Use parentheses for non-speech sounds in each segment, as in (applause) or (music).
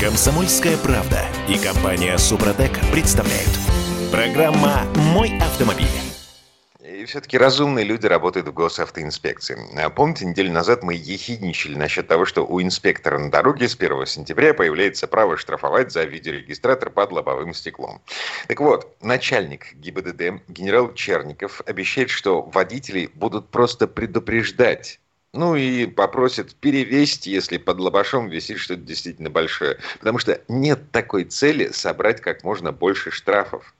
Комсомольская правда и компания Супротек представляют. Программа «Мой автомобиль». И все-таки разумные люди работают в госавтоинспекции. А помните, неделю назад мы ехидничали насчет того, что у инспектора на дороге с 1 сентября появляется право штрафовать за видеорегистратор под лобовым стеклом. Так вот, начальник ГИБДД генерал Черников обещает, что водители будут просто предупреждать ну и попросят перевесить, если под лобашом висит что-то действительно большое. Потому что нет такой цели собрать как можно больше штрафов.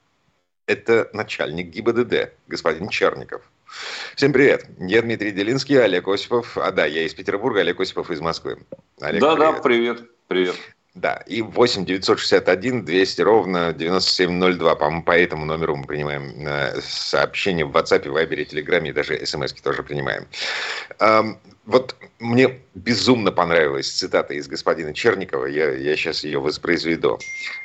Это начальник ГИБДД, господин Черников. Всем привет. Я Дмитрий Делинский, Олег Осипов. А да, я из Петербурга, Олег Осипов из Москвы. Олег, да, привет. да, привет. Привет. Да, и 8 961 200 ровно 9702. По-моему, по этому номеру мы принимаем э, сообщения в WhatsApp, Viber, Telegram и даже смс тоже принимаем. Вот мне безумно понравилась цитата из господина Черникова, я, я сейчас ее воспроизведу.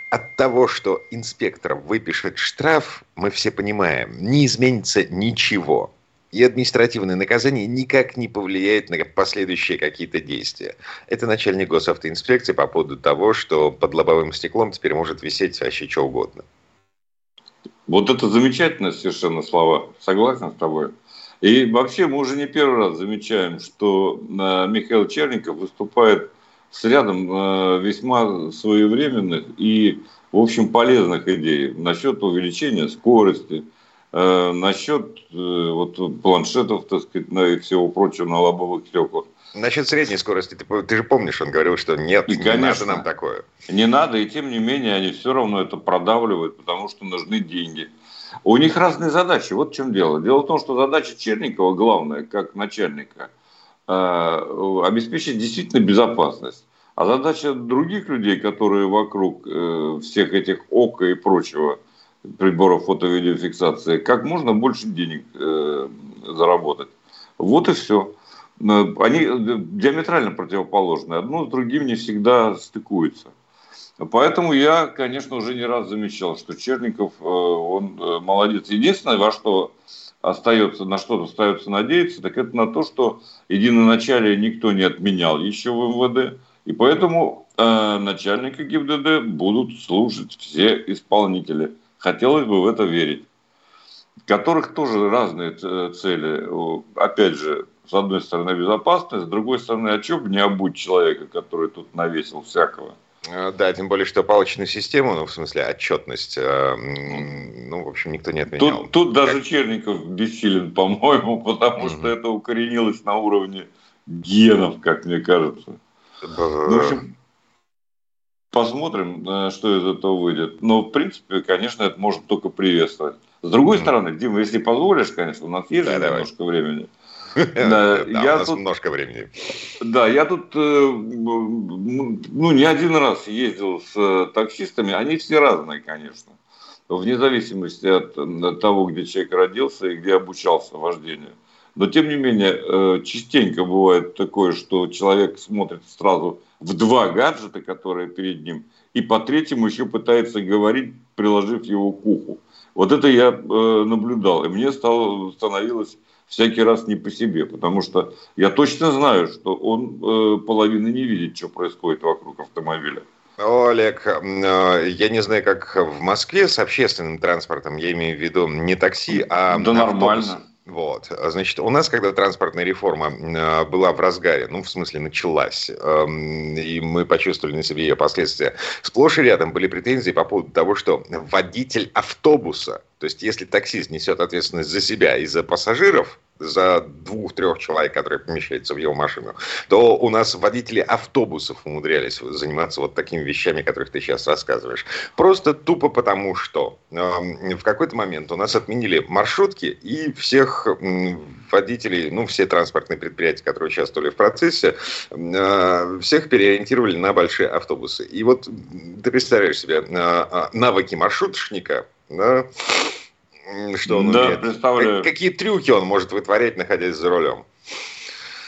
От того, что инспектор выпишет штраф, мы все понимаем, не изменится ничего и административное наказание никак не повлияет на последующие какие-то действия. Это начальник госавтоинспекции по поводу того, что под лобовым стеклом теперь может висеть вообще что угодно. Вот это замечательные совершенно слова. Согласен с тобой. И вообще мы уже не первый раз замечаем, что э, Михаил Черников выступает с рядом э, весьма своевременных и, в общем, полезных идей насчет увеличения скорости, насчет э, вот, планшетов, так сказать, и всего прочего на лобовых стеклах. Насчет средней скорости, ты, ты же помнишь, он говорил, что нет, и, не конечно, надо нам такое. Не надо, и тем не менее они все равно это продавливают, потому что нужны деньги. У них разные задачи, вот в чем дело. Дело в том, что задача Черникова, главная, как начальника, э, обеспечить действительно безопасность. А задача других людей, которые вокруг э, всех этих ОКО и прочего – приборов фото-видеофиксации, как можно больше денег э, заработать. Вот и все. Они диаметрально противоположны. Одно с другим не всегда стыкуется. Поэтому я, конечно, уже не раз замечал, что Черников, э, он э, молодец. Единственное, во что остается, на что остается надеяться, так это на то, что единоначалие никто не отменял еще в МВД. И поэтому э, начальника ГИБДД будут слушать все исполнители – Хотелось бы в это верить. Которых тоже разные цели. Опять же, с одной стороны безопасность, с другой стороны, а что бы не обуть человека, который тут навесил всякого. А, да, тем более, что палочную систему, ну, в смысле, отчетность, а, ну, в общем, никто не отменял. Тут, тут даже Черников бессилен, по-моему, (laughs) потому что это укоренилось на уровне генов, как мне кажется. Ну, в общем, Посмотрим, э, что из этого выйдет. Но, в принципе, конечно, это можно только приветствовать. С другой mm. стороны, Дима, если позволишь, конечно, у нас есть да, немножко давай. времени. (laughs) Да, я у нас тут, немножко времени. Да, я тут э, ну, не один раз ездил с э, таксистами. Они все разные, конечно. Вне зависимости от того, где человек родился и где обучался вождению. Но, тем не менее, частенько бывает такое, что человек смотрит сразу в два гаджета, которые перед ним, и по третьему еще пытается говорить, приложив его к уху. Вот это я э, наблюдал, и мне стало, становилось всякий раз не по себе, потому что я точно знаю, что он э, половины не видит, что происходит вокруг автомобиля. Олег, э, я не знаю, как в Москве с общественным транспортом, я имею в виду не такси, а Да автобус. нормально. Вот, значит, у нас, когда транспортная реформа э, была в разгаре, ну, в смысле, началась, эм, и мы почувствовали на себе ее последствия, сплошь и рядом были претензии по поводу того, что водитель автобуса, то есть если таксист несет ответственность за себя и за пассажиров, за двух-трех человек, которые помещаются в его машину, то у нас водители автобусов умудрялись заниматься вот такими вещами, которых ты сейчас рассказываешь. Просто тупо потому, что э, в какой-то момент у нас отменили маршрутки и всех э, водителей, ну, все транспортные предприятия, которые участвовали в процессе, э, всех переориентировали на большие автобусы. И вот ты представляешь себе э, навыки маршруточника, да, что он да, умеет. Представляю. Как, какие трюки он может вытворять, находясь за рулем.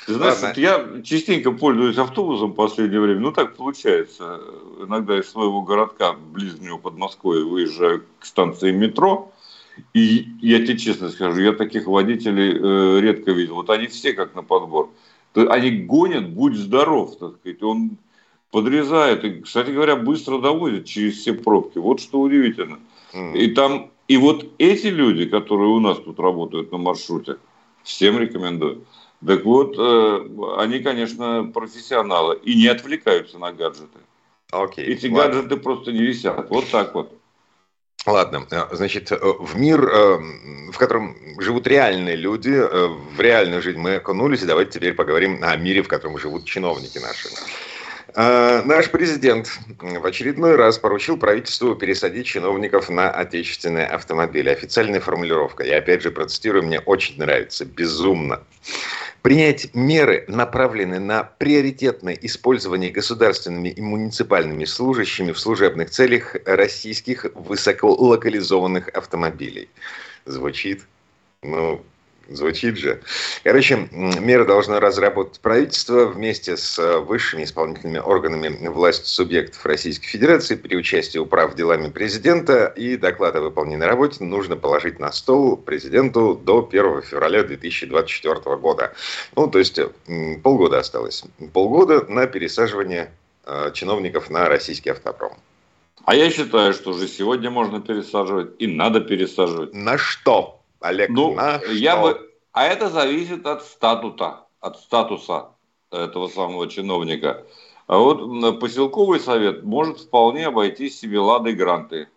Ты знаешь, вот я частенько пользуюсь автобусом в последнее время. Ну, так получается. Иногда из своего городка, ближнего под Москвой, выезжаю к станции метро. И я тебе честно скажу, я таких водителей э, редко видел. Вот они все как на подбор. Они гонят, будь здоров, так сказать. Он подрезают. И, кстати говоря, быстро доводят через все пробки. Вот что удивительно. И там, и вот эти люди, которые у нас тут работают на маршруте, всем рекомендую. Так вот, э, они, конечно, профессионалы и не отвлекаются на гаджеты. Окей. Эти ладно. гаджеты просто не висят. Вот так вот. Ладно, э, значит, э, в мир, в котором живут реальные люди, в реальную жизнь мы окунулись, и давайте теперь поговорим о мире, в котором живут чиновники наши. Наш президент в очередной раз поручил правительству пересадить чиновников на отечественные автомобили. Официальная формулировка, я опять же процитирую, мне очень нравится, безумно. Принять меры, направленные на приоритетное использование государственными и муниципальными служащими в служебных целях российских высоколокализованных автомобилей. Звучит, ну, Звучит же. Короче, меры должно разработать правительство вместе с э, высшими исполнительными органами власти субъектов Российской Федерации при участии управ делами президента и доклад о выполненной работе нужно положить на стол президенту до 1 февраля 2024 года. Ну, то есть полгода осталось. Полгода на пересаживание э, чиновников на российский автопром. А я считаю, что уже сегодня можно пересаживать и надо пересаживать. На что? Олег, ну, на я что? бы... А это зависит от статута, от статуса этого самого чиновника. А вот поселковый совет может вполне обойтись себе Лады Гранты.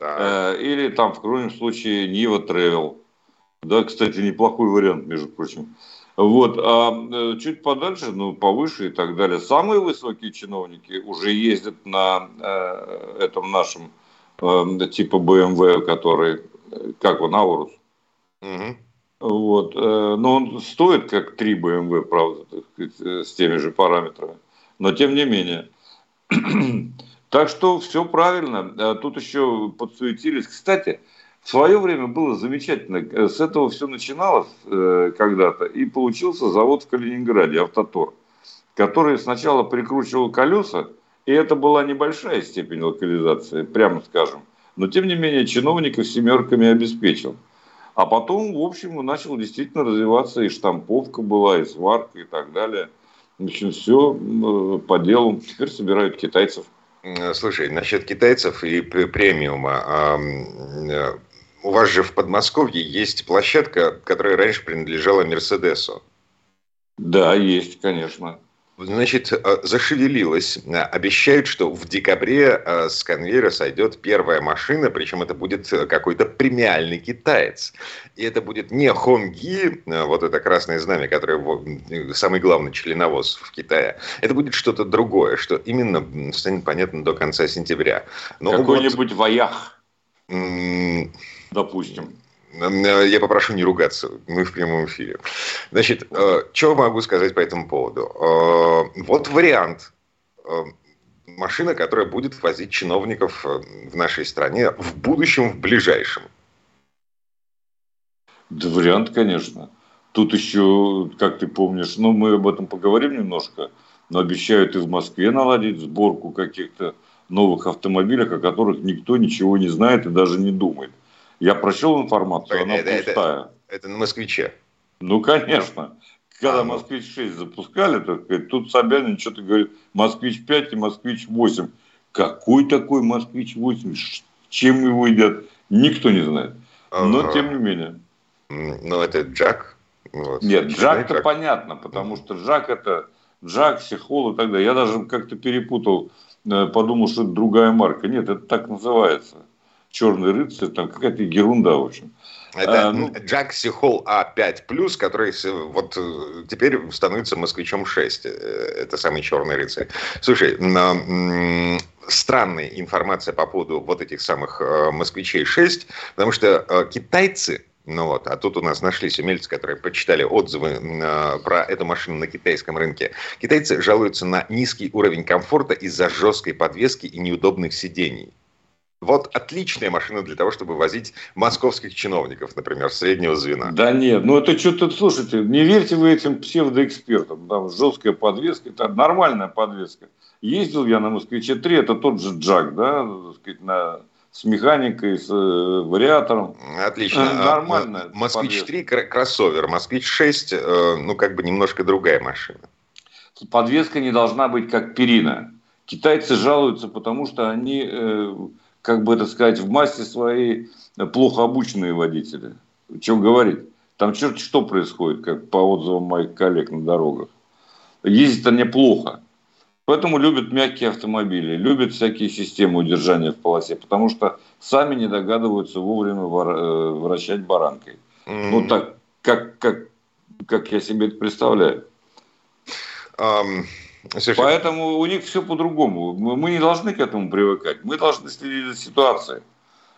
Э, или там, в крайнем случае, Нива Тревел. Да, кстати, неплохой вариант, между прочим. Вот, а э, чуть подальше, ну, повыше и так далее. Самые высокие чиновники уже ездят на э, этом нашем э, типа BMW, который, э, как он, Аурус. Угу. Вот. Э, но он стоит как 3 BMW, правда, с теми же параметрами. Но тем не менее. (clears throat) Так что все правильно. Э, тут еще подсуетились. Кстати, в свое время было замечательно. Э, с этого все начиналось когда-то. И получился завод в Калининграде, Автотор, который сначала прикручивал колеса. И это была небольшая степень локализации, прямо скажем. Но тем не менее чиновников семерками обеспечил. А потом, в общем, начал действительно развиваться и штамповка была, и сварка, и так далее. В общем, все по делу. Теперь собирают китайцев. Слушай, насчет китайцев и премиума. Э, у вас же в Подмосковье есть площадка, которая раньше принадлежала Мерседесу. Да, есть, конечно значит, э, зашевелилась. Обещают, что в декабре э, с конвейера сойдет первая машина, причем это будет э, какой-то премиальный китаец. И это будет не Хонги, вот это красное знамя, которое самый главный членовоз в Китае. Это будет что-то другое, что именно станет понятно до конца сентября. Какой-нибудь вот... воях, допустим. Э, я попрошу не ругаться, мы в прямом эфире. Значит, э, что могу сказать по этому поводу? Э, вот вариант. Машина, которая будет возить чиновников в нашей стране в будущем, в ближайшем. Да вариант, конечно. Тут еще, как ты помнишь, ну мы об этом поговорим немножко, но обещают и в Москве наладить сборку каких-то новых автомобилей, о которых никто ничего не знает и даже не думает. Я прочел информацию, она это, пустая. Это, это на москвиче. Ну, конечно. Когда а, ну. «Москвич-6» запускали, так, тут Собянин что-то говорит «Москвич-5» и «Москвич-8». Какой такой «Москвич-8»? Чем его едят? Никто не знает. Но ага. тем не менее. Ну, это Джак. Вот. Нет, Джак-то понятно, потому что Джак это Джак, Сихол и так далее. Я даже как-то перепутал, э, подумал, что это другая марка. Нет, это так называется черный рыцарь, там какая-то ерунда, в общем. Это а, ну, Джакси Холл А5+, который вот э, теперь становится москвичом 6. Э, это самый черный рыцарь. Слушай, странная информация по поводу вот этих самых э, москвичей 6, потому что китайцы ну вот, а тут у нас нашлись умельцы, которые почитали отзывы э, про эту машину на китайском рынке. Китайцы жалуются на низкий уровень комфорта из-за жесткой подвески и неудобных сидений. Вот отличная машина для того, чтобы возить московских чиновников, например, среднего звена. Да нет, ну это что-то, слушайте, не верьте вы этим псевдоэкспертам. Там жесткая подвеска, это нормальная подвеска. Ездил я на «Москвиче-3», это тот же «Джак», да, так сказать, на с механикой, с э, вариатором. Отлично. А, Нормально. «Москвич-3» кроссовер, «Москвич-6», э, ну, как бы немножко другая машина. Подвеска не должна быть как перина. Китайцы жалуются, потому что они, э, как бы это сказать, в массе своей плохо обученные водители. Чем говорить? Там черт что происходит, как по отзывам моих коллег на дорогах. Ездят они плохо. Поэтому любят мягкие автомобили, любят всякие системы удержания в полосе, потому что сами не догадываются вовремя э, вращать баранкой. Mm-hmm. Ну так, как, как, как я себе это представляю. Um, Поэтому у них все по-другому. Мы не должны к этому привыкать. Мы должны следить за ситуацией,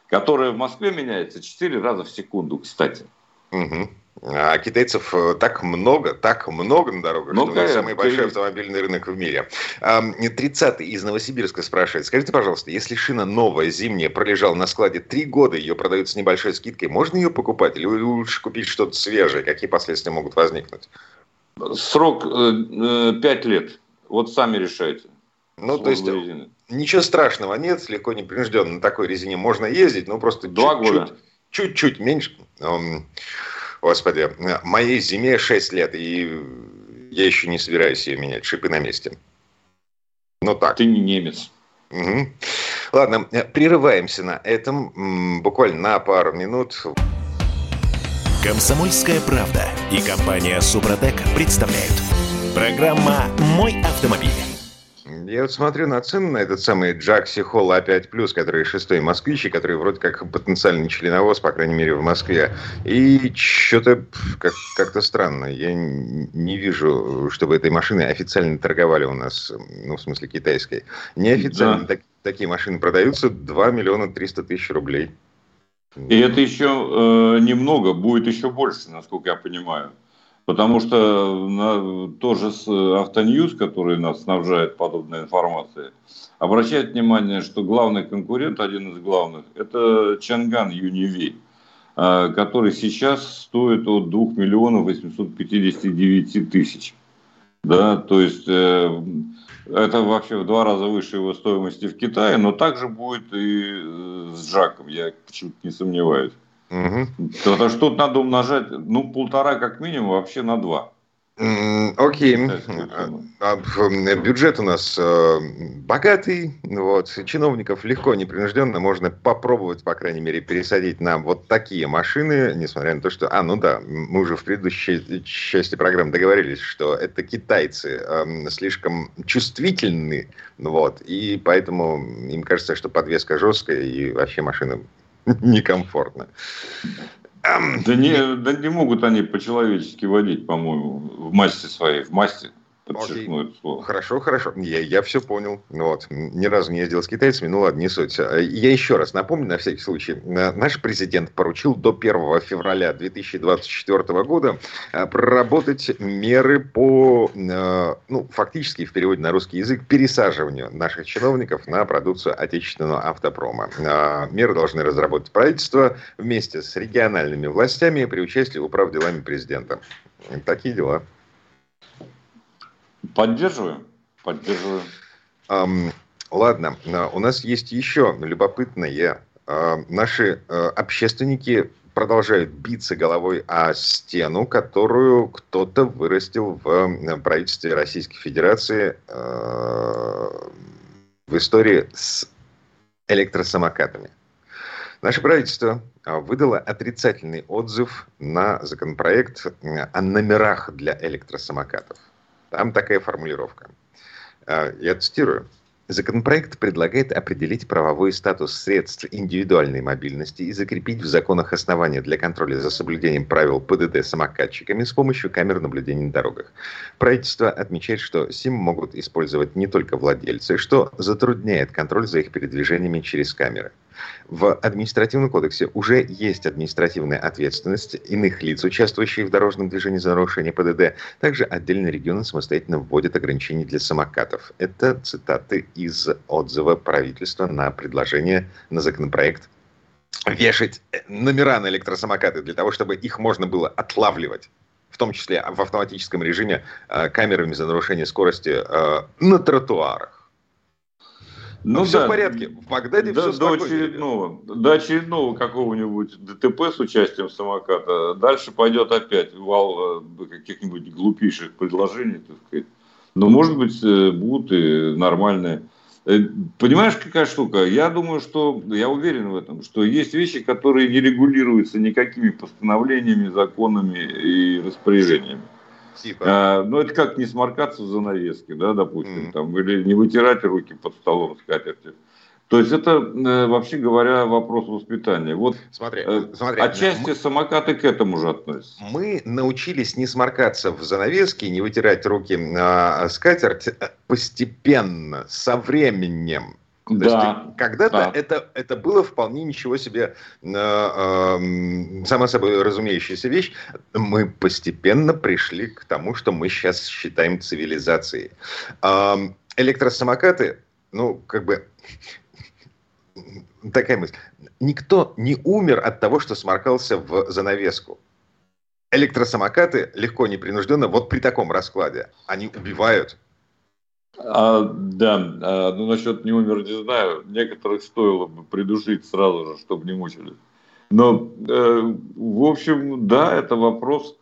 которая в Москве меняется 4 раза в секунду, кстати. Угу. А китайцев э, так много, так много на дорогах, ну, что это самый большой автомобильный рынок в мире. 30-й из Новосибирска спрашивает, скажите, пожалуйста, если шина новая, зимняя, пролежала на складе три года, ее продают с небольшой скидкой, можно ее покупать или лучше купить что-то свежее? Какие последствия могут возникнуть? Срок э, 5 э, лет. Вот сами решайте. Ну, то есть, резины. ничего страшного нет, легко непринужденно на такой резине можно ездить, но просто Два чуть-чуть, года. чуть-чуть меньше. Господи, моей зиме 6 лет, и я еще не собираюсь ее менять. Шипы на месте. Ну так. Ты не немец. Угу. Ладно, прерываемся на этом буквально на пару минут. Комсомольская правда и компания Супротек представляют. Программа «Мой автомобиль». Я вот смотрю на цену на этот самый Джакси Холл А5 Плюс, который шестой москвич, и который вроде как потенциальный членовоз, по крайней мере, в Москве. И что-то как- как-то странно. Я не вижу, чтобы этой машиной официально торговали у нас, ну, в смысле китайской. Неофициально да. так, такие машины продаются 2 миллиона 300 тысяч рублей. И это еще э, немного, будет еще больше, насколько я понимаю. Потому что на, тоже с Автоньюз, который нас снабжает подобной информацией, обращает внимание, что главный конкурент, один из главных, это Чанган Юниви, а, который сейчас стоит от 2 миллионов 859 тысяч. Да, то есть э, это вообще в два раза выше его стоимости в Китае, но также будет и э, с Джаком, я почему-то не сомневаюсь. Угу. Потому что тут надо умножать, ну, полтора как минимум, вообще на два. Окей. Okay. А, бюджет у нас э, богатый, вот, чиновников легко, непринужденно можно попробовать, по крайней мере, пересадить нам вот такие машины, несмотря на то, что... А, ну да, мы уже в предыдущей части программы договорились, что это китайцы э, слишком чувствительны, вот, и поэтому им кажется, что подвеска жесткая и вообще машина (laughs) некомфортно. Да не, да не могут они по-человечески водить, по-моему, в массе своей, в массе подчеркну это слово. Хорошо, хорошо. Я, я все понял. Вот. Ни разу не ездил с китайцами, ну ладно, не суть. Я еще раз напомню, на всякий случай. Наш президент поручил до 1 февраля 2024 года а, проработать меры по, а, ну, фактически в переводе на русский язык, пересаживанию наших чиновников на продукцию отечественного автопрома. А, меры должны разработать правительство вместе с региональными властями при участии управ делами президента. Такие дела. Поддерживаю. Поддерживаю. Um, ладно, у нас есть еще любопытное. Uh, наши uh, общественники продолжают биться головой о стену, которую кто-то вырастил в правительстве Российской Федерации в истории с электросамокатами. Наше правительство выдало отрицательный отзыв на законопроект о номерах для электросамокатов. Там такая формулировка. А, я цитирую. Законопроект предлагает определить правовой статус средств индивидуальной мобильности и закрепить в законах основания для контроля за соблюдением правил ПДД самокатчиками с помощью камер наблюдения на дорогах. Правительство отмечает, что СИМ могут использовать не только владельцы, что затрудняет контроль за их передвижениями через камеры. В административном кодексе уже есть административная ответственность иных лиц, участвующих в дорожном движении за нарушение ПДД. Также отдельные регионы самостоятельно вводят ограничения для самокатов. Это цитаты из отзыва правительства на предложение на законопроект вешать номера на электросамокаты для того, чтобы их можно было отлавливать в том числе в автоматическом режиме э, камерами за нарушение скорости э, на тротуарах. Ну, все да, в порядке. В Багдаде до, все до очередного, до очередного какого-нибудь ДТП с участием самоката. Дальше пойдет опять вал э, каких-нибудь глупейших предложений, так сказать. Но, может быть, э, будут и нормальные. Э, понимаешь, какая штука? Я думаю, что, я уверен в этом, что есть вещи, которые не регулируются никакими постановлениями, законами и распоряжениями. Типа. А, ну, это как не сморкаться в занавеске, да, допустим, mm. там, или не вытирать руки под столом с катертью. То есть это, э, вообще говоря, вопрос воспитания. Вот смотри, э, смотри, отчасти мы, самокаты к этому же относятся. Мы научились не сморкаться в занавеске, не вытирать руки на скатерть э, постепенно, со временем. Да, когда-то да. это, это было вполне ничего себе, э, э, само собой разумеющаяся вещь. Мы постепенно пришли к тому, что мы сейчас считаем цивилизацией. Э, электросамокаты, ну, как бы (laughs) такая мысль. Никто не умер от того, что сморкался в занавеску. Электросамокаты легко, непринужденно, вот при таком раскладе, они убивают. А, да, а, ну насчет не умер не знаю. Некоторых стоило бы придушить сразу же, чтобы не мучились. Но, э, в общем, да, это вопрос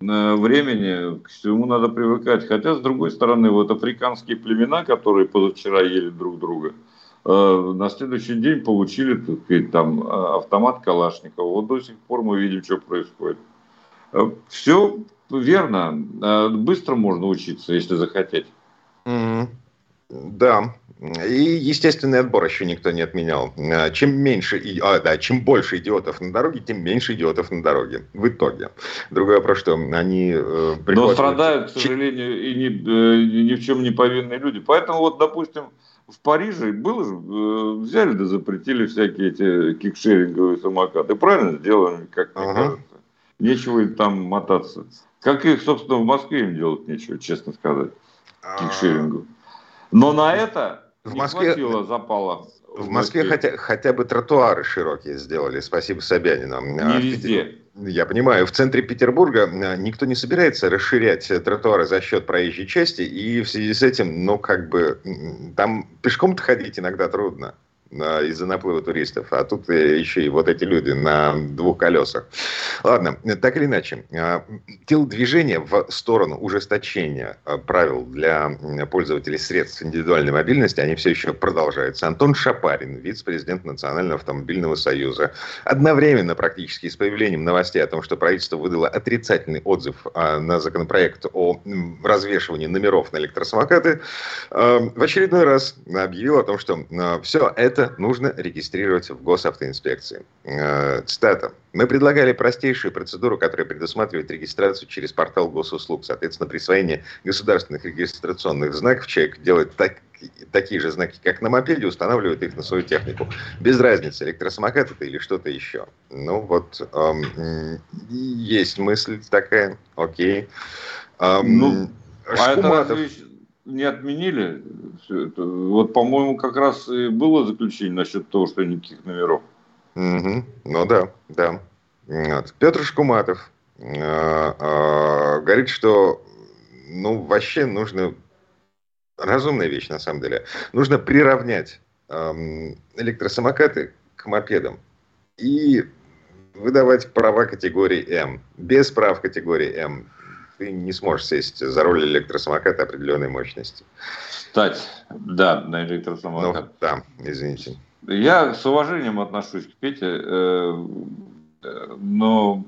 э, времени, к всему надо привыкать. Хотя, с другой стороны, вот африканские племена, которые позавчера ели друг друга, Э, на следующий день получили так там, э, автомат Калашникова. Вот до сих пор мы видим, что происходит. Э, Все верно. Быстро можно учиться, если захотеть. Mm-hmm. Да. И естественный отбор еще никто не отменял. Чем меньше, а, да, чем больше идиотов на дороге, тем меньше идиотов на дороге. В итоге. Другой вопрос, что они э, Но страдают, к сожалению, и ни, ни в чем не повинные люди. Поэтому вот, допустим, в Париже было же, э, взяли да запретили всякие эти кикшеринговые самокаты. Правильно сделали, как мне ага. кажется. Нечего им там мотаться. Как их, собственно, в Москве им делать нечего, честно сказать. Кикшерингу. Но на это в не Москве... хватило запала. В Москве хотя, хотя бы тротуары широкие сделали, спасибо Собянину. Не а везде. Я понимаю, в центре Петербурга а, никто не собирается расширять тротуары за счет проезжей части, и в связи с этим, ну, как бы, там пешком-то ходить иногда трудно из-за наплыва туристов. А тут э, еще и вот эти люди на двух колесах. Ладно, так или иначе, телодвижение в сторону ужесточения правил для пользователей средств индивидуальной мобильности, они все еще продолжаются. Антон Шапарин, вице-президент Национального автомобильного союза, одновременно практически с появлением новостей о том, что правительство выдало отрицательный отзыв на законопроект о развешивании номеров на электросамокаты, в очередной раз объявил о том, что все это это нужно регистрировать в госавтоинспекции. Э, цитата. Мы предлагали простейшую процедуру, которая предусматривает регистрацию через портал госуслуг. Соответственно, присвоение государственных регистрационных знаков человек делает так, такие же знаки, как на мопеде, устанавливает их на свою технику. Без разницы, электросамокат это или что-то еще. Ну вот, эм, есть мысль такая, окей. Эм, ну, а это не отменили это. Вот, по-моему, как раз и было заключение насчет того, что никаких номеров. Угу. Ну да, да. Вот. Петр Шкуматов э, э, говорит, что ну вообще нужно разумная вещь на самом деле. Нужно приравнять э, электросамокаты к мопедам и выдавать права категории М. Без прав категории М ты не сможешь сесть за руль электросамоката определенной мощности. Кстати, да, на электросамокат. Ну, да, извините. Я с уважением отношусь к Пете, э, но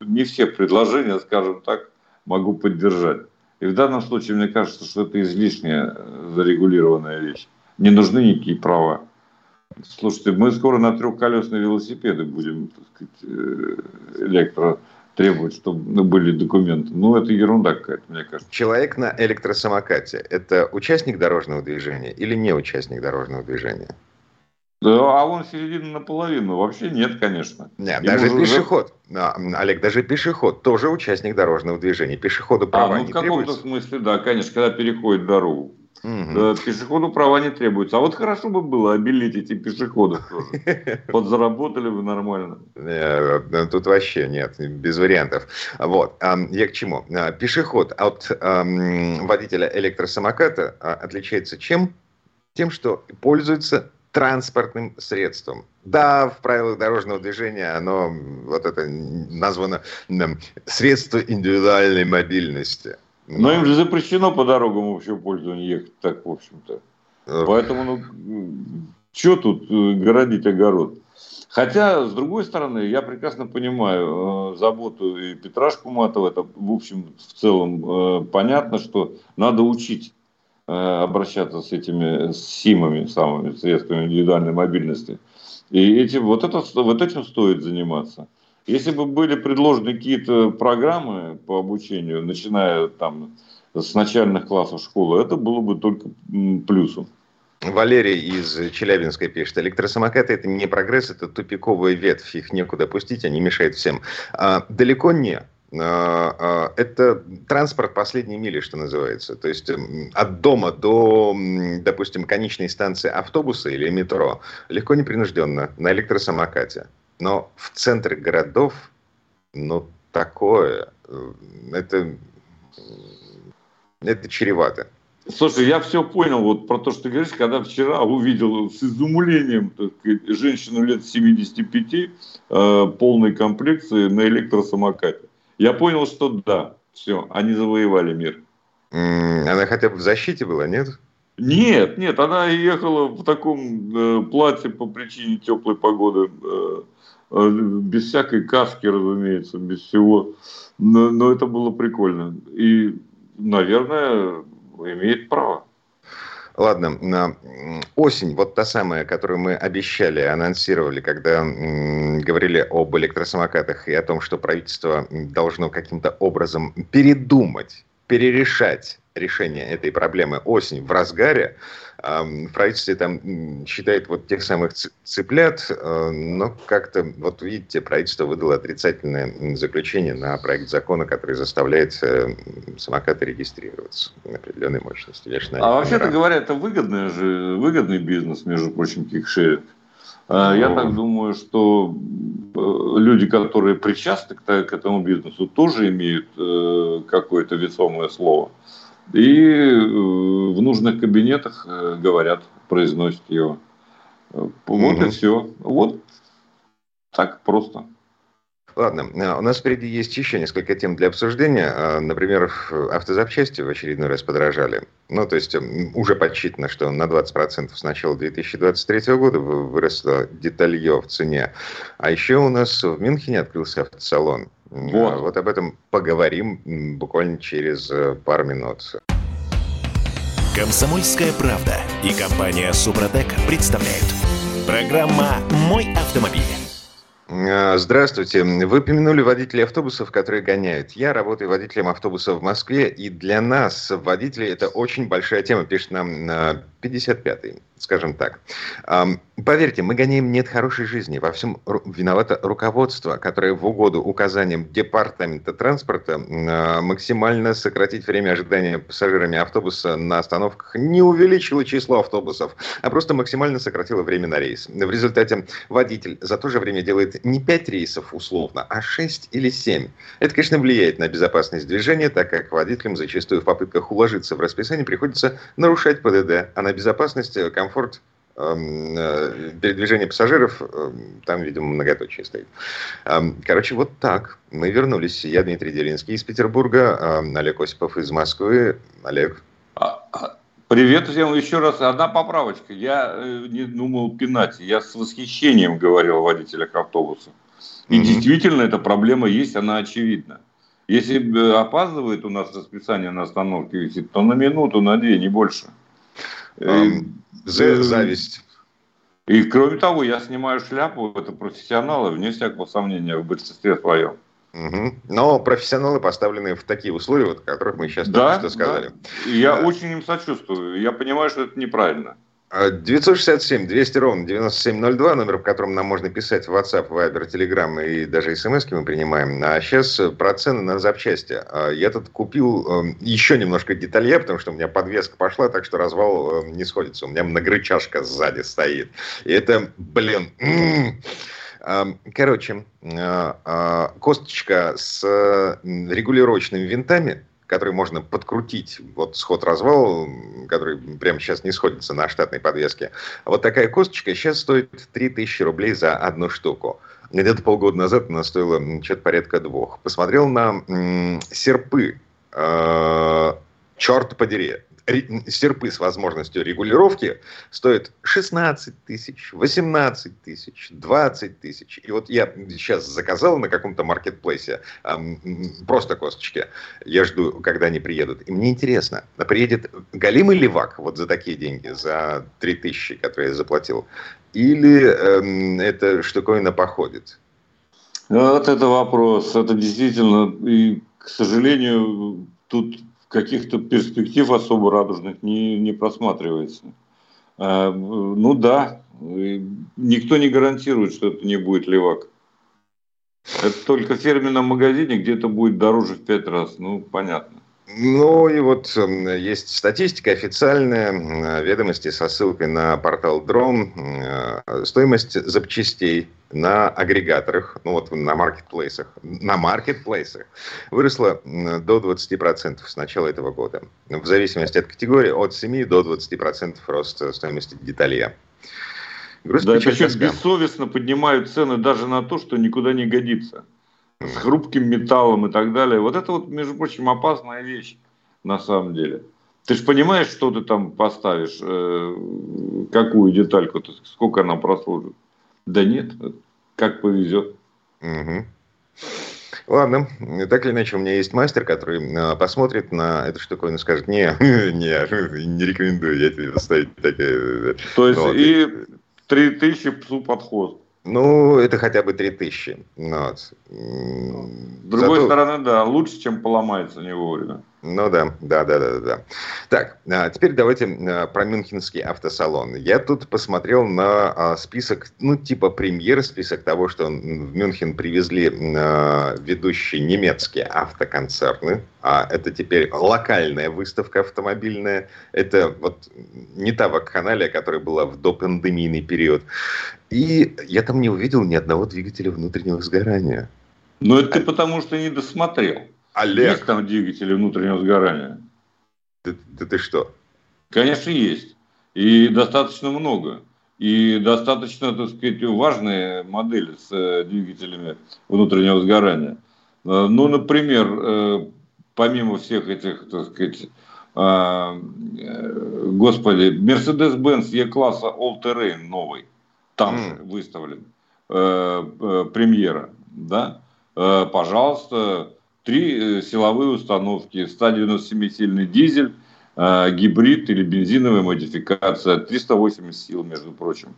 не все предложения, скажем так, могу поддержать. И в данном случае мне кажется, что это излишняя зарегулированная вещь. Не нужны никакие права. Слушайте, мы скоро на трехколесные велосипеды будем, так сказать, э, электро требовать, чтобы были документы. Ну, это ерунда какая-то, мне кажется. Человек на электросамокате – это участник дорожного движения или не участник дорожного движения? Да, а он середина наполовину. Вообще нет, конечно. Нет, даже пешеход. Уже... Олег, даже пешеход тоже участник дорожного движения. Пешеходу а, права а, ну, не в каком-то смысле, да, конечно, когда переходит дорогу. Угу. Пешеходу права не требуется. А вот хорошо бы было обелить эти пешеходов тоже. (laughs) Подзаработали бы нормально. Э, тут вообще нет, без вариантов. Вот. Я к чему? А, пешеход от водителя электросамоката а, отличается чем? Тем, что пользуется транспортным средством. Да, в правилах дорожного движения оно вот это названо средство индивидуальной мобильности. Но им же запрещено по дорогам общего пользования ехать так, в общем-то. Поэтому, ну, что тут э, городить огород? Хотя, с другой стороны, я прекрасно понимаю э, заботу и Петра Шкуматова. Это, в общем, в целом э, понятно, что надо учить э, обращаться с этими СИМами, самыми средствами индивидуальной мобильности. И этим, вот, это, вот этим стоит заниматься. Если бы были предложены какие-то программы по обучению, начиная там с начальных классов школы, это было бы только плюсом. Валерий из Челябинска пишет, электросамокаты это не прогресс, это тупиковая ветвь, их некуда пустить, они мешают всем. А, далеко не. А, а, это транспорт последней мили, что называется. То есть от дома до, допустим, конечной станции автобуса или метро легко непринужденно на электросамокате. Но в центре городов, ну, такое, э, это, это чревато. Слушай, я все понял вот про то, что ты говоришь, когда вчера увидел с изумлением так сказать, женщину лет 75 э, полной комплекции на электросамокате. Я понял, что да, все, они завоевали мир. Она хотя бы в защите была, нет? Нет, нет, она ехала в таком э, платье по причине теплой погоды, э, без всякой каски, разумеется, без всего. Но, но это было прикольно. И, наверное, имеет право. Ладно, осень, вот та самая, которую мы обещали, анонсировали, когда говорили об электросамокатах и о том, что правительство должно каким-то образом передумать, перерешать решение этой проблемы осень в разгаре. В правительстве там считает вот тех самых цыплят, э, но как-то, вот видите, правительство выдало отрицательное заключение на проект закона, который заставляет э, самокаты регистрироваться на определенной мощности. а вообще-то говоря, это выгодный же, выгодный бизнес, между прочим, кикшеринг. А, я так думаю, что э, люди, которые причастны к, к этому бизнесу, тоже имеют какое-то весомое слово и э, в нужных кабинетах э, говорят, произносят его. Вот угу. и все. Вот так просто. Ладно, у нас впереди есть еще несколько тем для обсуждения. Например, автозапчасти в очередной раз подорожали. Ну, то есть уже подсчитано, что на 20% с начала 2023 года выросло деталье в цене. А еще у нас в Мюнхене открылся автосалон. Вот. вот об этом поговорим буквально через э, пару минут. Комсомольская правда и компания Супротек представляют. Программа «Мой автомобиль». А, здравствуйте. Вы упомянули водителей автобусов, которые гоняют. Я работаю водителем автобуса в Москве, и для нас, водителей, это очень большая тема, пишет нам 55-й, скажем так. Поверьте, мы гоняем нет хорошей жизни. Во всем виновато руководство, которое в угоду указаниям Департамента транспорта а, максимально сократить время ожидания пассажирами автобуса на остановках не увеличило число автобусов, а просто максимально сократило время на рейс. В результате водитель за то же время делает не 5 рейсов условно, а 6 или 7. Это, конечно, влияет на безопасность движения, так как водителям зачастую в попытках уложиться в расписание приходится нарушать ПДД, а на безопасность, комфорт Эм, э, передвижение пассажиров, эм, там, видимо, многоточие стоит. Эм, короче, вот так. Мы вернулись. Я Дмитрий Делинский из Петербурга, Олег Осипов из Москвы. Олег. А, а, привет всем еще раз. Одна поправочка. Я э, не думал пинать. Я с восхищением говорил о водителях автобуса. И mm-hmm. действительно, эта проблема есть, она очевидна. Если э, опаздывает у нас расписание на остановке висит, то на минуту, на две, не больше. Зависть. И кроме того, я снимаю шляпу, это профессионалы, вне всякого сомнения, в большинстве своем. Угу. Но профессионалы поставлены в такие условия, вот, о которых мы сейчас да, только что сказали. Да. Я да. очень им сочувствую. Я понимаю, что это неправильно. 967 200 ровно 9702, номер, по которому нам можно писать в WhatsApp, Viber, Telegram и даже смс мы принимаем. А сейчас про цены на запчасти. А, я тут купил эм, еще немножко деталья, потому что у меня подвеска пошла, так что развал эм, не сходится. У меня многорычажка сзади стоит. И это, блин... Короче, а, а, косточка с регулировочными винтами который можно подкрутить, вот сход-развал, который прямо сейчас не сходится на штатной подвеске. Вот такая косточка сейчас стоит 3000 рублей за одну штуку. Где-то полгода назад она стоила что-то порядка двух. Посмотрел на м- серпы. Э- черт подери, серпы с возможностью регулировки стоят 16 тысяч, 18 тысяч, 20 тысяч. И вот я сейчас заказал на каком-то маркетплейсе просто косточки. Я жду, когда они приедут. И мне интересно, приедет галимый левак вот за такие деньги, за 3 тысячи, которые я заплатил, или эм, эта штуковина походит? Вот это вопрос. Это действительно, и, к сожалению, тут каких-то перспектив особо радужных не, не просматривается. А, ну да, никто не гарантирует, что это не будет левак. Это только в фирменном магазине где-то будет дороже в пять раз. Ну, понятно. Ну и вот эм, есть статистика официальная, ведомости со ссылкой на портал Дрон. Э, стоимость запчастей на агрегаторах, ну вот на маркетплейсах, на маркетплейсах выросла до 20% с начала этого года. В зависимости от категории от 7 до 20% рост стоимости деталья. Грусть, да, причем бессовестно поднимают цены даже на то, что никуда не годится с хрупким металлом и так далее. Вот это вот, между прочим, опасная вещь на самом деле. Ты же понимаешь, что ты там поставишь, э, какую детальку, сколько она прослужит. Да нет, как повезет. Угу. Ладно, так или иначе, у меня есть мастер, который э, посмотрит на эту штуку и скажет, не, (laughs) не, не рекомендую я тебе ставить такие. То есть, ну, и 3000 псу подход. Ну, это хотя бы 3000. Вот. С другой Зато... стороны, да, лучше, чем поломается не вовремя. Ну да, да, да, да, да. Так, а теперь давайте а, про Мюнхенский автосалон. Я тут посмотрел на а, список, ну, типа премьер, список того, что в Мюнхен привезли ведущие немецкие автоконцерны. А это теперь локальная выставка автомобильная. Это вот не та вакханалия, которая была в допандемийный период. И я там не увидел ни одного двигателя внутреннего сгорания. Ну, это а... потому, что не досмотрел. Олег. Есть там двигатели внутреннего сгорания? Да, да ты что? Конечно, есть. И достаточно много. И достаточно, так сказать, важные модели с э, двигателями внутреннего сгорания. Э, ну, например, э, помимо всех этих, так сказать, господи, Mercedes-Benz E-класса All Terrain новый, там mm. же выставлен, премьера, да, пожалуйста, три э, силовые установки, 197-сильный дизель, э, гибрид или бензиновая модификация, 380 сил, между прочим.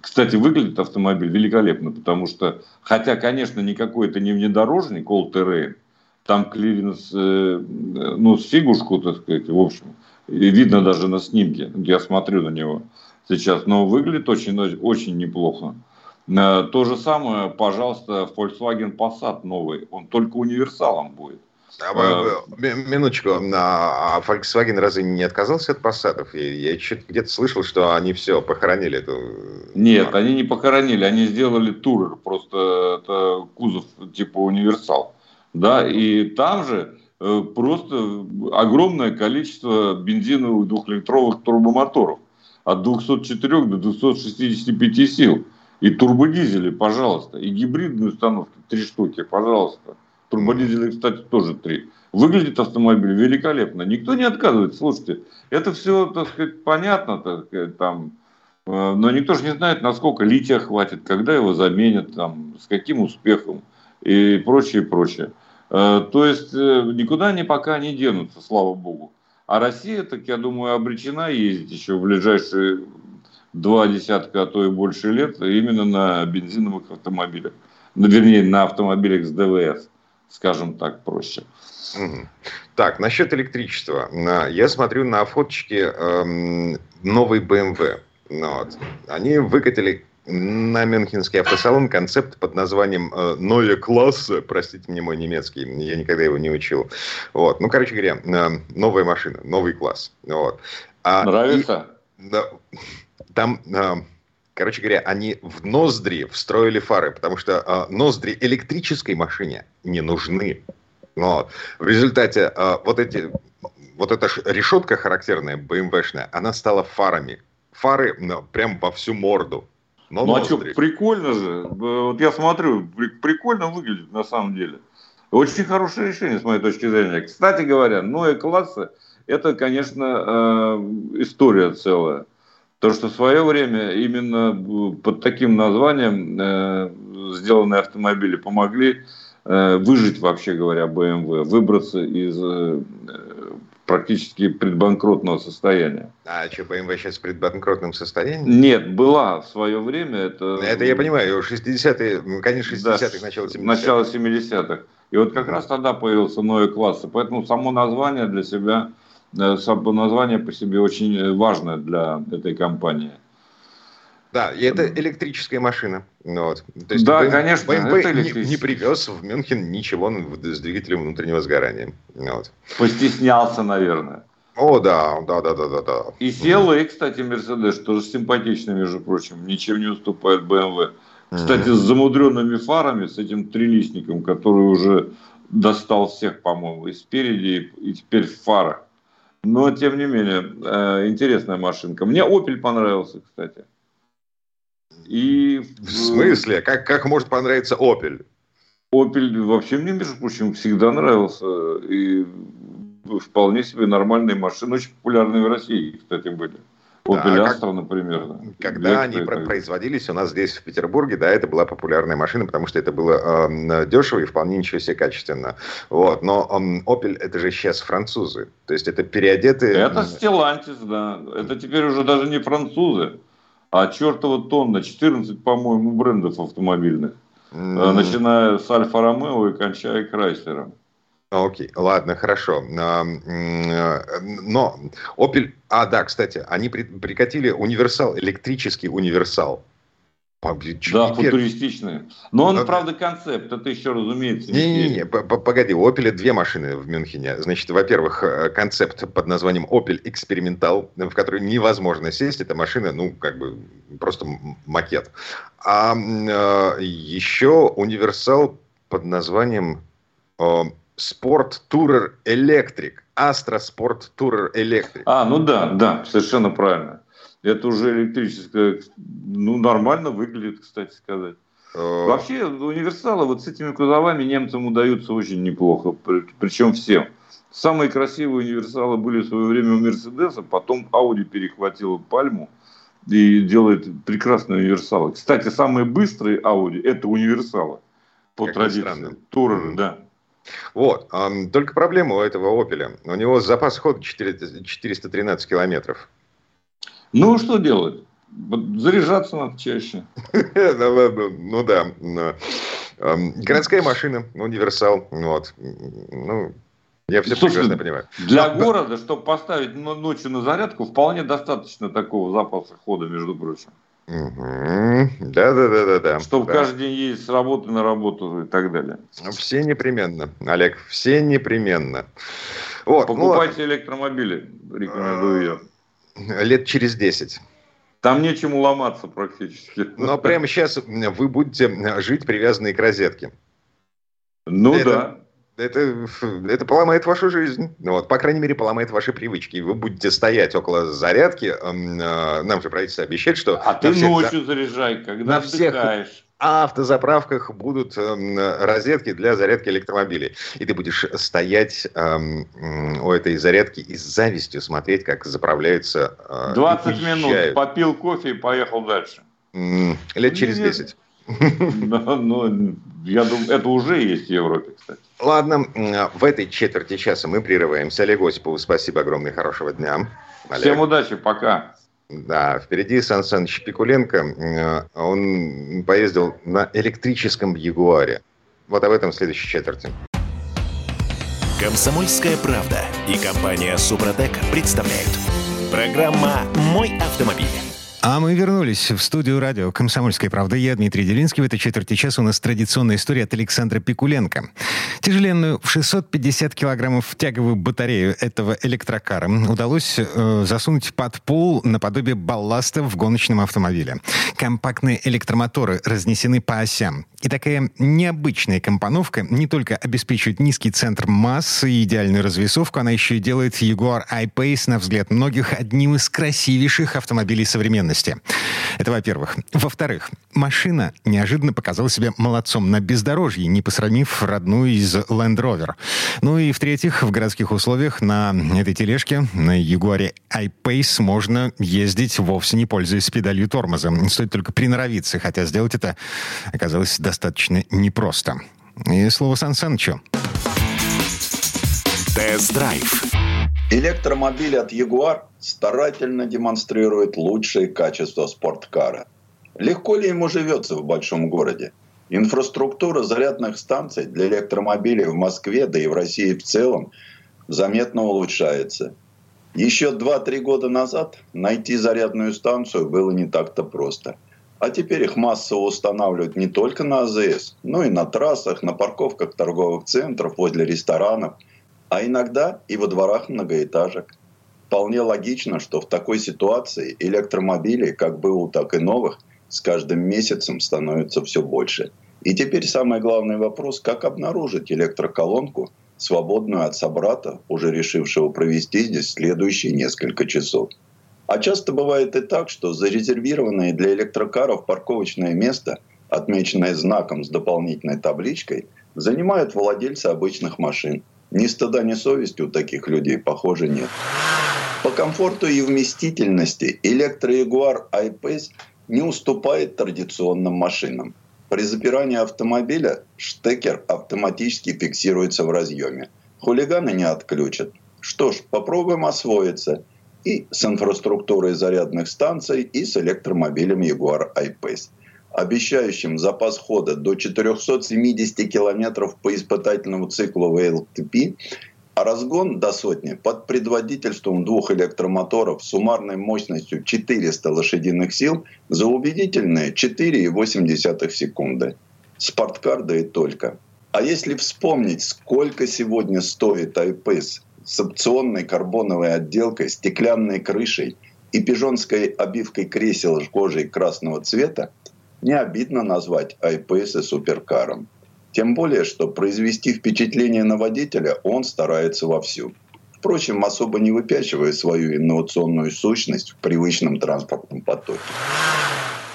Кстати, выглядит автомобиль великолепно, потому что, хотя, конечно, никакой это не внедорожник, All Terrain, там клиренс, э, ну, с фигушку, так сказать, в общем, видно даже на снимке, я смотрю на него сейчас, но выглядит очень, очень неплохо. Э, то же самое, пожалуйста, Volkswagen Passat новый, он только универсалом будет. А, э, минуточку, а, а Volkswagen разве не отказался от Passat? Я, я где-то слышал, что они все похоронили эту. Нет, марку. они не похоронили, они сделали турер, просто это кузов типа универсал, да, и там же э, просто огромное количество бензиновых двухлитровых турбомоторов от 204 до 265 сил. И турбодизели, пожалуйста. И гибридные установки, три штуки, пожалуйста. Турбодизели, кстати, тоже три. Выглядит автомобиль великолепно. Никто не отказывает. Слушайте, это все, так сказать, понятно, так сказать, там, э, но никто же не знает, насколько лития хватит, когда его заменят, там, с каким успехом и прочее, прочее. Э, то есть э, никуда они пока не денутся, слава богу. А Россия, так я думаю, обречена ездить еще в ближайшие два десятка, а то и больше лет именно на бензиновых автомобилях. Ну, вернее, на автомобилях с ДВС, скажем так проще. Так, насчет электричества. Я смотрю на фоточки эм, новой BMW. Ну вот. Они выкатили на Мюнхенский автосалон концепт под названием э, «Neue класса», простите мне мой немецкий, я никогда его не учил. Вот. Ну, короче говоря, э, новая машина, новый класс. Вот. А, Нравится? И, да, там, а, короче говоря, они в ноздри встроили фары, потому что а, ноздри электрической машине не нужны. Но в результате а, вот эти вот эта решетка характерная, BMW-шная, она стала фарами. Фары ну, прям во всю морду. Но ну ноздри. а что, прикольно же. Вот я смотрю, прикольно выглядит на самом деле. Очень хорошее решение, с моей точки зрения. Кстати говоря, Ноя класса это, конечно, история целая. То, что в свое время именно под таким названием э, сделанные автомобили помогли э, выжить, вообще говоря, BMW, выбраться из практически предбанкротного состояния. А что, BMW сейчас в предбанкротном состоянии? Нет, была в свое время. Это, это я понимаю, 60-е, конец 60-х, да, начало 70-х. Начало 70-х. И вот как раз тогда появился новый класс. Поэтому само название для себя, э, само название по себе очень важное для этой компании. Да, и это электрическая машина. Ну вот. То есть да, BMW, конечно, BMW это не, не привез в Мюнхен ничего с двигателем внутреннего сгорания. Ну вот. Постеснялся, наверное. О, да, да, да, да, да, да. И CLA, кстати, Мерседес, тоже симпатичный, между прочим, ничем не уступает BMW. Кстати, с замудренными фарами, с этим трилистником, который уже достал всех, по-моему, и спереди, и теперь в фарах. Но, тем не менее, э, интересная машинка. Мне Opel понравился, кстати. И... В смысле? Как, как может понравиться Opel? Opel вообще мне, между прочим, всегда нравился. И вполне себе нормальные машины, очень популярные в России, кстати, были. Opel да, Astra, например. Да. Когда они про- производились у нас здесь, в Петербурге, да, это была популярная машина, потому что это было э, дешево и вполне ничего себе качественно. Вот. Но э, Opel это же сейчас французы. То есть это переодетые... Это Stellantis, да. Это теперь уже даже не французы, а чертова тонна, 14, по-моему, брендов автомобильных. Mm. Начиная с Альфа Ромео и кончая Крайслером. Окей, ладно, хорошо. А, э, но Opel... А, да, кстати, они прикатили универсал, электрический универсал. Да, футуристичные. Но он, правда, концепт, это еще, разумеется, Не-не-не, погоди, у Opel две машины в Мюнхене. Значит, во-первых, э, концепт под названием Opel Экспериментал, в который невозможно сесть. Это машина, ну, как бы, просто макет. А э, еще универсал под названием Спорт Tourer Электрик. Астра Спорт Tourer Электрик. А, ну да, да, совершенно правильно. Это уже электрическое, ну, нормально выглядит, кстати сказать. Э. Вообще, универсалы вот с этими кузовами немцам удаются очень неплохо, причем всем. Самые красивые универсалы были в свое время у Мерседеса, потом Audi перехватила пальму и делает прекрасные универсалы. Кстати, самые быстрые Audi – это универсалы по как традиции. Туреры, да. Вот. Только проблема у этого Opel. У него запас хода 413 километров. Ну, что делать? Заряжаться надо чаще. (laughs) Ну да. Городская машина, универсал. Вот. Ну, я все прекрасно понимаю. Для города, чтобы поставить ночью на зарядку, вполне достаточно такого запаса хода, между прочим. Да, да, да, да, да. Чтобы да. каждый день ездить с работы на работу и так далее. Все непременно, Олег, все непременно. Вот, ну Покупайте ну, электромобили, рекомендую я лет через 10. Там нечему ломаться практически. Но прямо сейчас вы будете жить привязанные к розетке. Ну это, да. Это, это поломает вашу жизнь. Вот, по крайней мере, поломает ваши привычки. Вы будете стоять около зарядки. Э, нам же правительство обещает, что... А ты ночью за... заряжай, когда на отдыхаешь. Всех автозаправках будут розетки для зарядки электромобилей. И ты будешь стоять э, у этой зарядки и с завистью смотреть, как заправляются. Э, 20 минут, попил кофе и поехал дальше. Лет через 10. (laughs) Ну, я думаю, это уже есть в Европе, кстати. Ладно, в этой четверти часа мы прерываемся. Олег Осипову спасибо огромное, хорошего дня. Олег. Всем удачи, пока. Да, впереди Сан Саныч Пикуленко. Э, он поездил на электрическом Ягуаре. Вот об этом в следующей четверти. Комсомольская правда и компания Супротек представляют. Программа «Мой автомобиль». А мы вернулись в студию радио «Комсомольская правда». Я Дмитрий Делинский. В этой четверти часа у нас традиционная история от Александра Пикуленко. Тяжеленную в 650 килограммов тяговую батарею этого электрокара удалось э, засунуть под пол наподобие балласта в гоночном автомобиле. Компактные электромоторы разнесены по осям. И такая необычная компоновка не только обеспечивает низкий центр массы и идеальную развесовку, она еще и делает Jaguar I-Pace, на взгляд многих, одним из красивейших автомобилей современности. Это во-первых. Во-вторых, машина неожиданно показала себя молодцом на бездорожье, не посрамив родную из Land Rover. Ну и в-третьих, в городских условиях на этой тележке, на Ягуаре I-Pace, можно ездить вовсе не пользуясь педалью тормоза. Стоит только приноровиться, хотя сделать это оказалось достаточно непросто. И слово Сан Санычу. Тест-драйв. Электромобиль от Jaguar старательно демонстрирует лучшие качества спорткара. Легко ли ему живется в большом городе? Инфраструктура зарядных станций для электромобилей в Москве, да и в России в целом, заметно улучшается. Еще 2-3 года назад найти зарядную станцию было не так-то просто. А теперь их массово устанавливают не только на АЗС, но и на трассах, на парковках торговых центров, возле ресторанов – а иногда и во дворах многоэтажек. Вполне логично, что в такой ситуации электромобилей, как БУ, так и новых, с каждым месяцем становится все больше. И теперь самый главный вопрос, как обнаружить электроколонку, свободную от собрата, уже решившего провести здесь следующие несколько часов. А часто бывает и так, что зарезервированное для электрокаров парковочное место, отмеченное знаком с дополнительной табличкой, занимают владельцы обычных машин – ни стыда, ни совести у таких людей, похоже, нет. По комфорту и вместительности электроягуар I-Pace не уступает традиционным машинам. При запирании автомобиля штекер автоматически фиксируется в разъеме. Хулиганы не отключат. Что ж, попробуем освоиться и с инфраструктурой зарядных станций, и с электромобилем Jaguar I-Pace обещающим запас хода до 470 километров по испытательному циклу VLTP, а разгон до сотни под предводительством двух электромоторов с суммарной мощностью 400 лошадиных сил за убедительные 4,8 секунды. Спорткар да и только. А если вспомнить, сколько сегодня стоит iPace с опционной карбоновой отделкой, стеклянной крышей и пижонской обивкой кресел кожей красного цвета, не обидно назвать iPace суперкаром. Тем более, что произвести впечатление на водителя он старается вовсю. Впрочем, особо не выпячивая свою инновационную сущность в привычном транспортном потоке.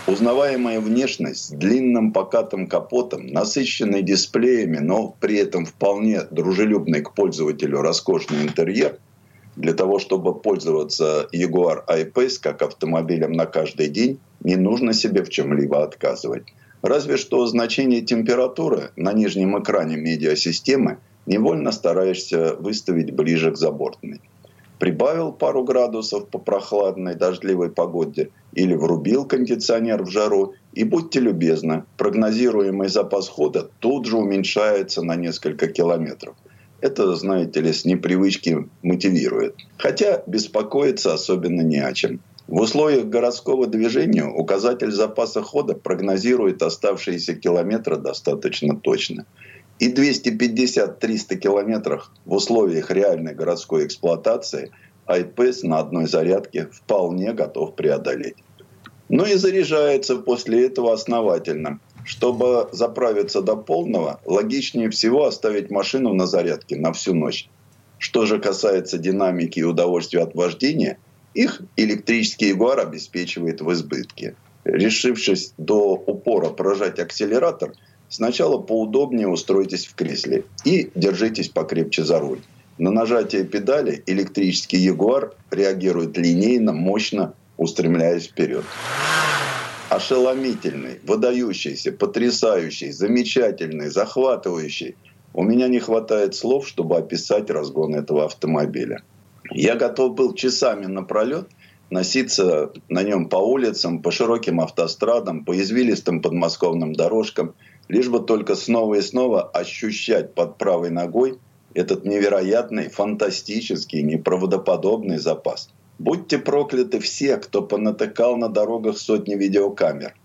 Узнаваемая внешность с длинным покатым капотом, насыщенной дисплеями, но при этом вполне дружелюбный к пользователю роскошный интерьер, для того, чтобы пользоваться Jaguar I-Pace как автомобилем на каждый день, не нужно себе в чем-либо отказывать. Разве что значение температуры на нижнем экране медиасистемы невольно стараешься выставить ближе к забортной. Прибавил пару градусов по прохладной дождливой погоде или врубил кондиционер в жару, и будьте любезны, прогнозируемый запас хода тут же уменьшается на несколько километров. Это, знаете ли, с непривычки мотивирует. Хотя беспокоиться особенно не о чем. В условиях городского движения указатель запаса хода прогнозирует оставшиеся километры достаточно точно. И 250-300 километров в условиях реальной городской эксплуатации iPace на одной зарядке вполне готов преодолеть. Но и заряжается после этого основательно. Чтобы заправиться до полного, логичнее всего оставить машину на зарядке на всю ночь. Что же касается динамики и удовольствия от вождения – их электрический Ягуар обеспечивает в избытке. Решившись до упора прожать акселератор, сначала поудобнее устройтесь в кресле и держитесь покрепче за руль. На нажатие педали электрический Ягуар реагирует линейно, мощно, устремляясь вперед. Ошеломительный, выдающийся, потрясающий, замечательный, захватывающий. У меня не хватает слов, чтобы описать разгон этого автомобиля. Я готов был часами напролет носиться на нем по улицам, по широким автострадам, по извилистым подмосковным дорожкам, лишь бы только снова и снова ощущать под правой ногой этот невероятный, фантастический, неправдоподобный запас. Будьте прокляты все, кто понатыкал на дорогах сотни видеокамер.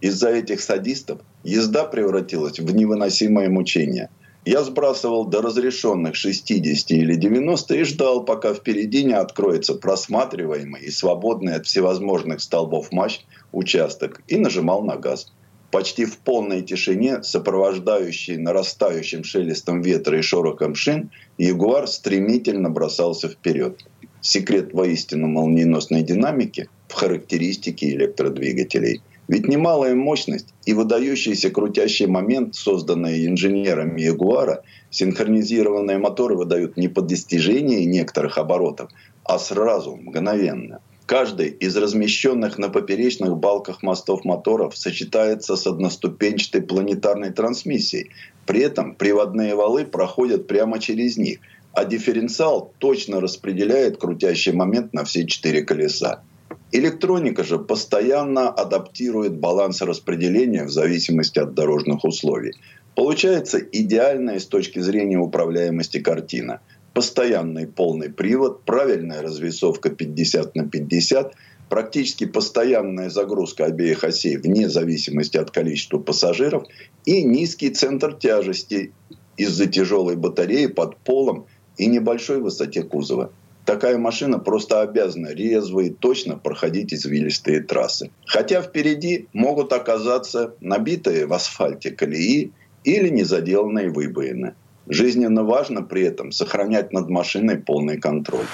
Из-за этих садистов езда превратилась в невыносимое мучение – я сбрасывал до разрешенных 60 или 90 и ждал, пока впереди не откроется просматриваемый и свободный от всевозможных столбов мачт участок и нажимал на газ. Почти в полной тишине, сопровождающей нарастающим шелестом ветра и шорохом шин, Ягуар стремительно бросался вперед. Секрет воистину молниеносной динамики в характеристики электродвигателей. Ведь немалая мощность и выдающийся крутящий момент, созданные инженерами Ягуара, синхронизированные моторы выдают не по достижении некоторых оборотов, а сразу, мгновенно. Каждый из размещенных на поперечных балках мостов моторов сочетается с одноступенчатой планетарной трансмиссией. При этом приводные валы проходят прямо через них, а дифференциал точно распределяет крутящий момент на все четыре колеса. Электроника же постоянно адаптирует баланс распределения в зависимости от дорожных условий. Получается идеальная с точки зрения управляемости картина. Постоянный полный привод, правильная развесовка 50 на 50, практически постоянная загрузка обеих осей вне зависимости от количества пассажиров и низкий центр тяжести из-за тяжелой батареи под полом и небольшой высоте кузова. Такая машина просто обязана резво и точно проходить извилистые трассы. Хотя впереди могут оказаться набитые в асфальте колеи или незаделанные выбоины. Жизненно важно при этом сохранять над машиной полный контроль.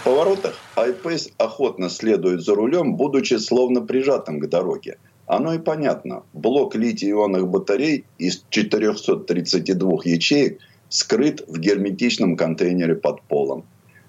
В поворотах iPace охотно следует за рулем, будучи словно прижатым к дороге. Оно и понятно. Блок литий-ионных батарей из 432 ячеек скрыт в герметичном контейнере под полом.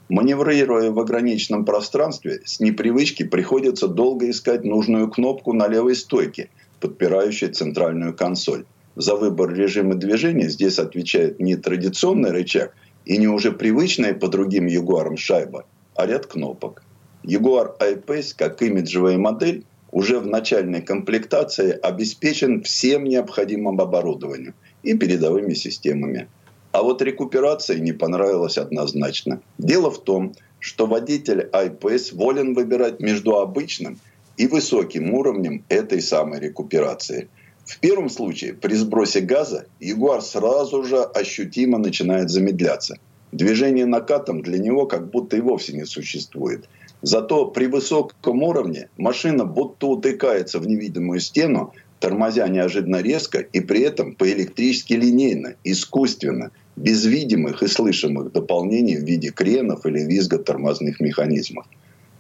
Маневрируя в ограниченном пространстве, с непривычки приходится долго искать нужную кнопку на левой стойке, подпирающей центральную консоль. За выбор режима движения здесь отвечает не традиционный рычаг и не уже привычная по другим Ягуарам шайба, а ряд кнопок. Jaguar I-Pace, как имиджевая модель, уже в начальной комплектации обеспечен всем необходимым оборудованием и передовыми системами. А вот рекуперация не понравилась однозначно. Дело в том, что водитель iPS волен выбирать между обычным и высоким уровнем этой самой рекуперации. В первом случае, при сбросе газа, Ягуар сразу же ощутимо начинает замедляться. Движение накатом для него как будто и вовсе не существует. Зато при высоком уровне машина будто утыкается в невидимую стену, тормозя неожиданно резко и при этом по-электрически линейно, искусственно, без видимых и слышимых дополнений в виде кренов или визга тормозных механизмов.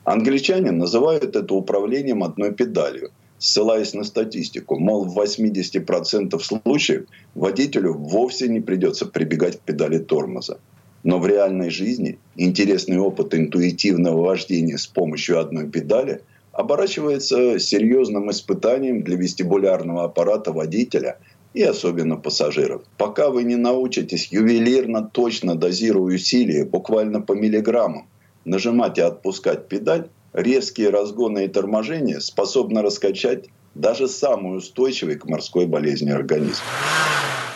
Англичане называют это управлением одной педалью, ссылаясь на статистику. Мол, в 80% случаев водителю вовсе не придется прибегать к педали тормоза. Но в реальной жизни интересный опыт интуитивного вождения с помощью одной педали оборачивается серьезным испытанием для вестибулярного аппарата водителя – и особенно пассажиров. Пока вы не научитесь ювелирно точно дозируя усилия, буквально по миллиграммам, нажимать и отпускать педаль, резкие разгоны и торможения способны раскачать даже самый устойчивый к морской болезни организм.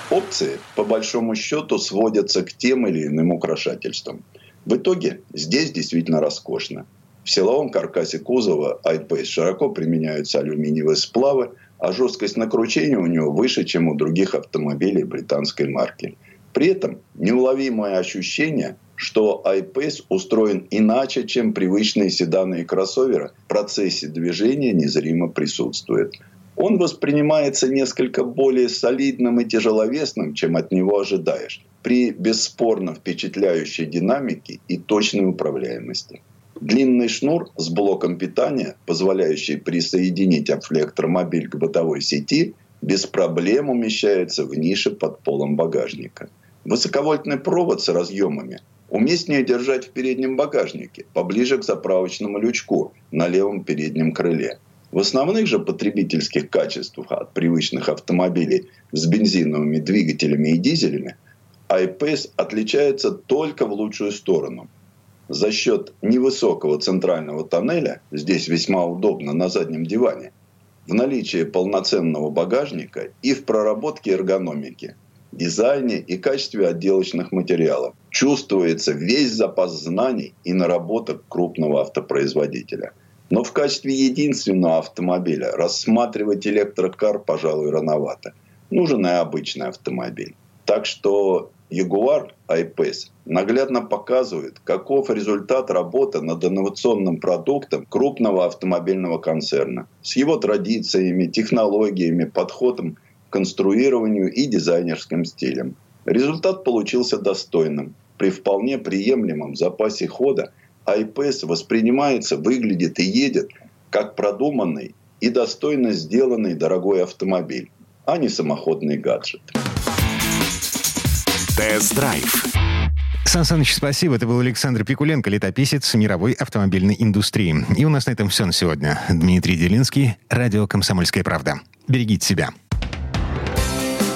Опции, по большому счету, сводятся к тем или иным украшательствам. В итоге здесь действительно роскошно. В силовом каркасе кузова iPace широко применяются алюминиевые сплавы – а жесткость накручения у него выше, чем у других автомобилей британской марки. При этом неуловимое ощущение, что iPace устроен иначе, чем привычные седаны и кроссоверы, в процессе движения незримо присутствует. Он воспринимается несколько более солидным и тяжеловесным, чем от него ожидаешь, при бесспорно впечатляющей динамике и точной управляемости. Длинный шнур с блоком питания, позволяющий присоединить электромобиль к бытовой сети, без проблем умещается в нише под полом багажника. Высоковольтный провод с разъемами уместнее держать в переднем багажнике, поближе к заправочному лючку на левом переднем крыле. В основных же потребительских качествах от привычных автомобилей с бензиновыми двигателями и дизелями iPace отличается только в лучшую сторону – за счет невысокого центрального тоннеля, здесь весьма удобно на заднем диване, в наличии полноценного багажника и в проработке эргономики, дизайне и качестве отделочных материалов. Чувствуется весь запас знаний и наработок крупного автопроизводителя. Но в качестве единственного автомобиля рассматривать электрокар, пожалуй, рановато. Нужен и обычный автомобиль. Так что Jaguar I-Pace наглядно показывает, каков результат работы над инновационным продуктом крупного автомобильного концерна с его традициями, технологиями, подходом конструированию и дизайнерским стилем. Результат получился достойным. При вполне приемлемом запасе хода iPace воспринимается, выглядит и едет как продуманный и достойно сделанный дорогой автомобиль, а не самоходный гаджет. Тест-драйв. Сан Саныч, спасибо. Это был Александр Пикуленко, летописец мировой автомобильной индустрии. И у нас на этом все на сегодня. Дмитрий Делинский, радио «Комсомольская правда». Берегите себя.